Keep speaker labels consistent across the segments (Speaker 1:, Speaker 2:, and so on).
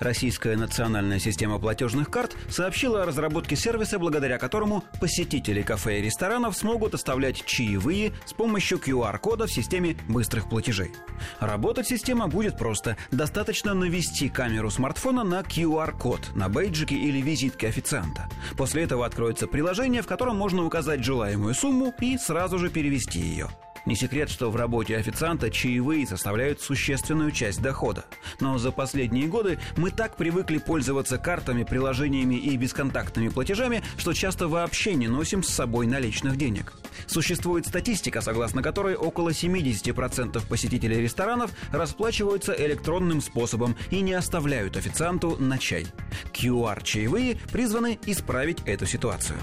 Speaker 1: Российская национальная система платежных карт сообщила о разработке сервиса, благодаря которому посетители кафе и ресторанов смогут оставлять чаевые с помощью QR-кода в системе быстрых платежей. Работать система будет просто. Достаточно навести камеру смартфона на QR-код на бейджике или визитке официанта. После этого откроется приложение, в котором можно указать желаемую сумму и сразу же перевести ее. Не секрет, что в работе официанта чаевые составляют существенную часть дохода. Но за последние годы мы так привыкли пользоваться картами, приложениями и бесконтактными платежами, что часто вообще не носим с собой наличных денег. Существует статистика, согласно которой около 70% посетителей ресторанов расплачиваются электронным способом и не оставляют официанту на чай. QR-чаевые призваны исправить эту ситуацию.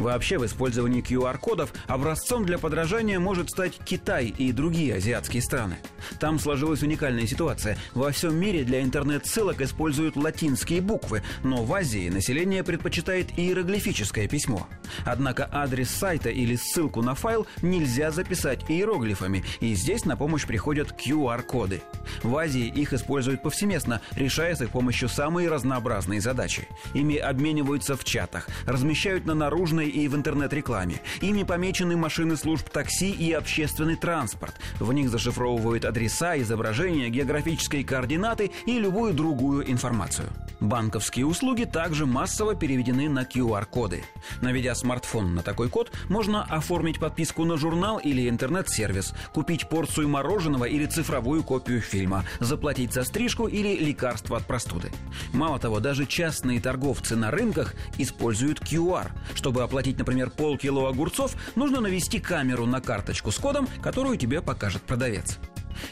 Speaker 1: Вообще в использовании QR-кодов образцом для подражания может стать Китай и другие азиатские страны. Там сложилась уникальная ситуация. Во всем мире для интернет-ссылок используют латинские буквы, но в Азии население предпочитает иероглифическое письмо. Однако адрес сайта или ссылку на файл нельзя записать иероглифами, и здесь на помощь приходят QR-коды. В Азии их используют повсеместно, решая с их помощью самые разнообразные задачи. Ими обмениваются в чатах, размещают на наружной и в интернет-рекламе. Ими помечены машины служб такси и общественный транспорт. В них зашифровывают адреса, изображения, географические координаты и любую другую информацию. Банковские услуги также массово переведены на QR-коды. Наведя смартфон на такой код, можно оформить подписку на журнал или интернет-сервис, купить порцию мороженого или цифровую копию фильма, заплатить за стрижку или лекарство от простуды. Мало того, даже частные торговцы на рынках используют QR. Чтобы оплатить, например, полкило огурцов, нужно навести камеру на карточку с кодом, которую тебе покажет продавец.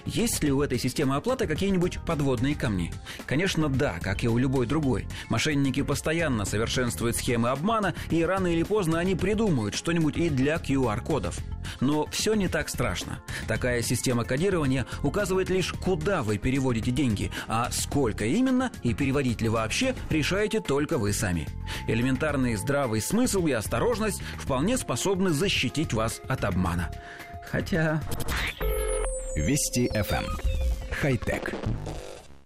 Speaker 1: Есть ли у этой системы оплаты какие-нибудь подводные камни? Конечно, да, как и у любой другой. Мошенники постоянно совершенствуют схемы обмана, и рано или поздно они придумают что-нибудь и для QR-кодов. Но все не так страшно. Такая система кодирования указывает лишь, куда вы переводите деньги, а сколько именно и переводить ли вообще, решаете только вы сами. Элементарный здравый смысл и осторожность вполне способны защитить вас от обмана. Хотя...
Speaker 2: Вести FM. Эм. Хай-тек.